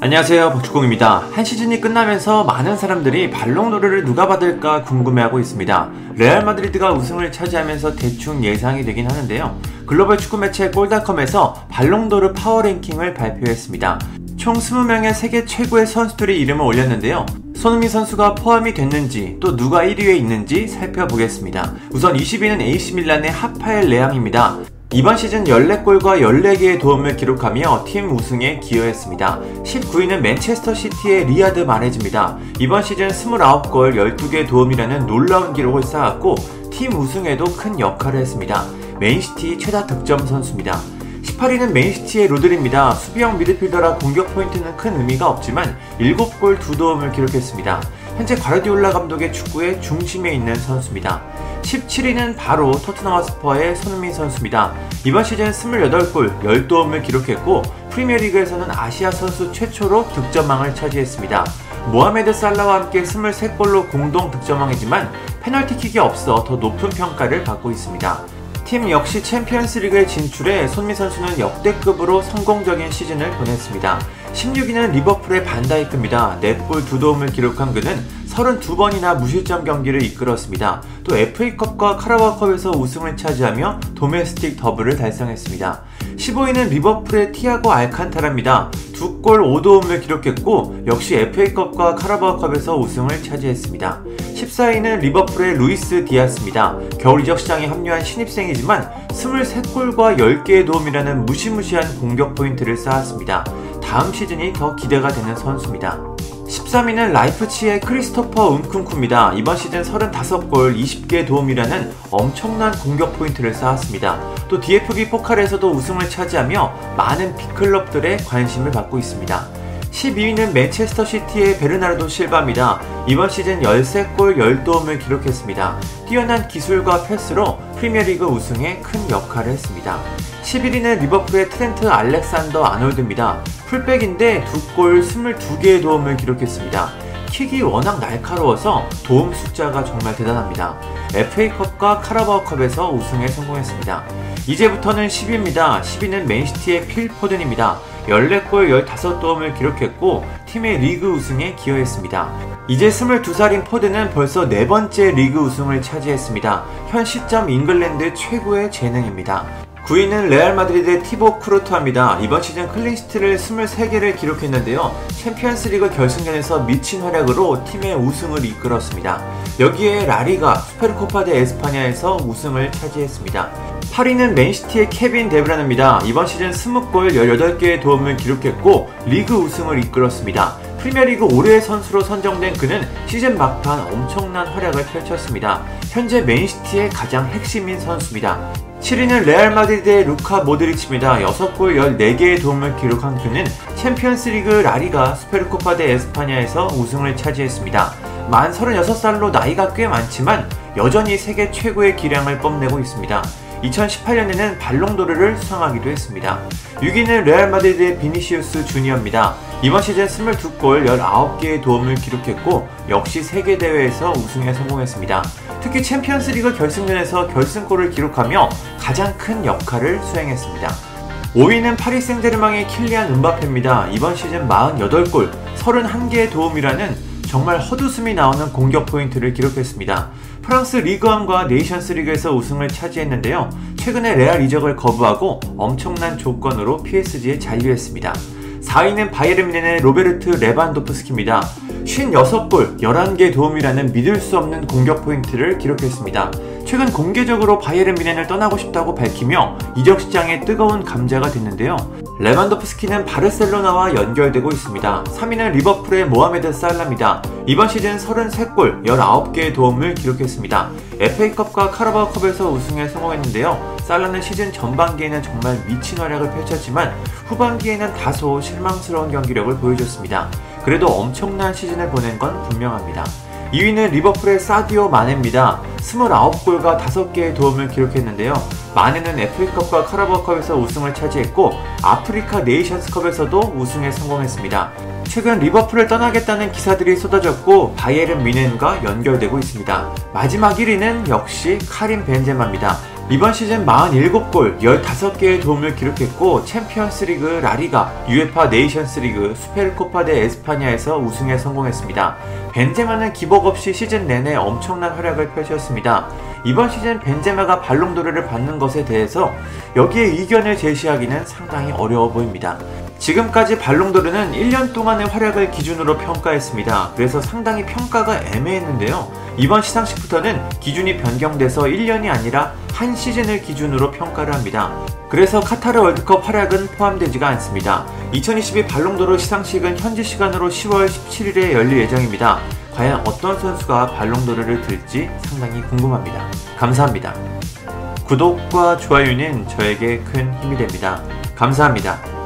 안녕하세요 박주공입니다. 한 시즌이 끝나면서 많은 사람들이 발롱도르를 누가 받을까 궁금해하고 있습니다. 레알 마드리드가 우승을 차지하면서 대충 예상이 되긴 하는데요. 글로벌 축구 매체 골닷컴에서 발롱도르 파워랭킹을 발표했습니다. 총 20명의 세계 최고의 선수들의 이름을 올렸는데요. 손흥민 선수가 포함이 됐는지 또 누가 1위에 있는지 살펴보겠습니다. 우선 20위는 AC 밀란의 하파엘 레앙입니다. 이번 시즌 14골과 14개의 도움을 기록하며 팀 우승에 기여했습니다. 19위는 맨체스터 시티의 리아드 마레즈입니다. 이번 시즌 29골 12개 도움이라는 놀라운 기록을 쌓았고 팀 우승에도 큰 역할을 했습니다. 맨시티 최다 득점 선수입니다. 18위는 맨시티의 로드리입니다. 수비형 미드필더라 공격 포인트는 큰 의미가 없지만 7골 2도움을 기록했습니다. 현재 과르디올라 감독의 축구의 중심에 있는 선수입니다. 17위는 바로 토트넘 홋스퍼의 손흥민 선수입니다. 이번 시즌 28골 10도움을 기록했고 프리미어리그에서는 아시아 선수 최초로 득점왕을 차지했습니다. 모하메드 살라와 함께 23골로 공동 득점왕이지만 페널티킥이 없어 더 높은 평가를 받고 있습니다. 팀 역시 챔피언스 리그에 진출해 손흥민 선수는 역대급으로 성공적인 시즌을 보냈습니다. 16위는 리버풀의 반다이크입니다. 4골 2도움을 기록한 그는 32번이나 무실점 경기를 이끌었습니다. 또 FA컵과 카라바오컵에서 우승을 차지하며 domestic double을 달성했습니다. 15위는 리버풀의 티아고 알칸타라입니다. 2골 5도움을 기록했고 역시 FA컵과 카라바오컵에서 우승을 차지했습니다. 14위는 리버풀의 루이스 디아스입니다. 겨울 이적 시장에 합류한 신입생이지만 23골과 10개의 도움이라는 무시무시한 공격 포인트를 쌓았습니다. 다음 시즌이 더 기대가 되는 선수입니다. 13위는 라이프치히의 크리스토퍼 은쿤쿠입니다. 이번 시즌 35골 20개 도움이라는 엄청난 공격 포인트를 쌓았습니다. 또 DFB 포칼에서도 우승을 차지하며 많은 빅클럽들의 관심을 받고 있습니다. 12위는 맨체스터 시티의 베르나르도 실바입니다. 이번 시즌 13골 10도움을 기록했습니다. 뛰어난 기술과 패스로 프리미어리그 우승에 큰 역할을 했습니다. 11위는 리버풀의 트렌트 알렉산더 아놀드입니다. 풀백인데 2골 22개의 도움을 기록했습니다. 킥이 워낙 날카로워서 도움 숫자가 정말 대단합니다. FA컵과 카라바오컵에서 우승에 성공했습니다. 이제부터는 10위입니다. 10위는 맨시티의 필 포든입니다. 14골 15도움을 기록했고 팀의 리그 우승에 기여했습니다. 이제 22살인 포든은 벌써 네 번째 리그 우승을 차지했습니다. 현 시점 잉글랜드 최고의 재능입니다. 9위는 레알 마드리드의 티보 쿠르투아입니다. 이번 시즌 clean sheet를 23개를 기록했는데요. 챔피언스 리그 결승전에서 미친 활약으로 팀의 우승을 이끌었습니다. 여기에 라리가 수페르코파 데 에스파냐에서 우승을 차지했습니다. 8위는 맨시티의 케빈 데브라위너입니다. 이번 시즌 20골 18개의 도움을 기록했고 리그 우승을 이끌었습니다. 프리미어리그 올해의 선수로 선정된 그는 시즌 막판 엄청난 활약을 펼쳤습니다. 현재 맨시티의 가장 핵심인 선수입니다. 7위는 레알 마드리드의 루카 모드리치입니다. 6골 14개의 도움을 기록한 그는 챔피언스 리그 라리가 수페르코파 데 에스파냐에서 우승을 차지했습니다. 만 36살로 나이가 꽤 많지만 여전히 세계 최고의 기량을 뽐내고 있습니다. 2018년에는 발롱도르를 수상하기도 했습니다. 6위는 레알 마드리드의 비니시우스 주니어입니다. 이번 시즌 22골 19개의 도움을 기록했고 역시 세 개 대회에서 우승에 성공했습니다. 특히 챔피언스 리그 결승전에서 결승골을 기록하며 가장 큰 역할을 수행했습니다. 5위는 파리 생제르맹의 킬리안 음바페입니다. 이번 시즌 48골, 31개의 도움이라는 정말 헛웃음이 나오는 공격 포인트를 기록했습니다. 프랑스 리그1과 네이션스 리그에서 우승을 차지했는데요. 최근에 레알 이적을 거부하고 엄청난 조건으로 PSG에 잔류했습니다. 4위는 바이에른 뮌헨의 로베르트 레반도프스키입니다. 56골, 11개 도움이라는 믿을 수 없는 공격 포인트를 기록했습니다. 최근 공개적으로 바이에른 뮌헨을 떠나고 싶다고 밝히며 이적 시장에 뜨거운 감자가 됐는데요. 레반도프스키는 바르셀로나와 연결되고 있습니다. 3위는 리버풀의 모하메드 살라입니다. 이번 시즌 33골, 19개의 도움을 기록했습니다. FA컵과 카라바오컵에서 우승에 성공했는데요. 살라는 시즌 전반기에는 정말 미친 활약을 펼쳤지만 후반기에는 다소 실망스러운 경기력을 보여줬습니다. 그래도 엄청난 시즌을 보낸 건 분명합니다. 2위는 리버풀의 사디오 마네입니다. 29골과 5개의 도움을 기록했는데요. 마네는 FA컵과 카라바오컵에서 우승을 차지했고 아프리카 네이션스컵에서도 우승에 성공했습니다. 최근 리버풀을 떠나겠다는 기사들이 쏟아졌고 바이에른 미넨과 연결되고 있습니다. 마지막 1위는 역시 카린 벤제마입니다. 이번 시즌 47골, 15개의 도움을 기록했고 챔피언스 리그, 라리가, UEFA 네이션스 리그, 수페르코파 데 에스파냐에서 우승에 성공했습니다. 벤제마는 기복 없이 시즌 내내 엄청난 활약을 펼쳤습니다. 이번 시즌 벤제마가 발롱도르를 받는 것에 대해서 여기에 이견을 제시하기는 상당히 어려워 보입니다. 지금까지 발롱도르는 1년 동안의 활약을 기준으로 평가했습니다. 그래서 상당히 평가가 애매했는데요. 이번 시상식부터는 기준이 변경돼서 1년이 아니라 한 시즌을 기준으로 평가를 합니다. 그래서 카타르 월드컵 활약은 포함되지가 않습니다. 2022 발롱도르 시상식은 현지 시간으로 10월 17일에 열릴 예정입니다. 과연 어떤 선수가 발롱도르를 들지 상당히 궁금합니다. 감사합니다. 구독과 좋아요는 저에게 큰 힘이 됩니다. 감사합니다.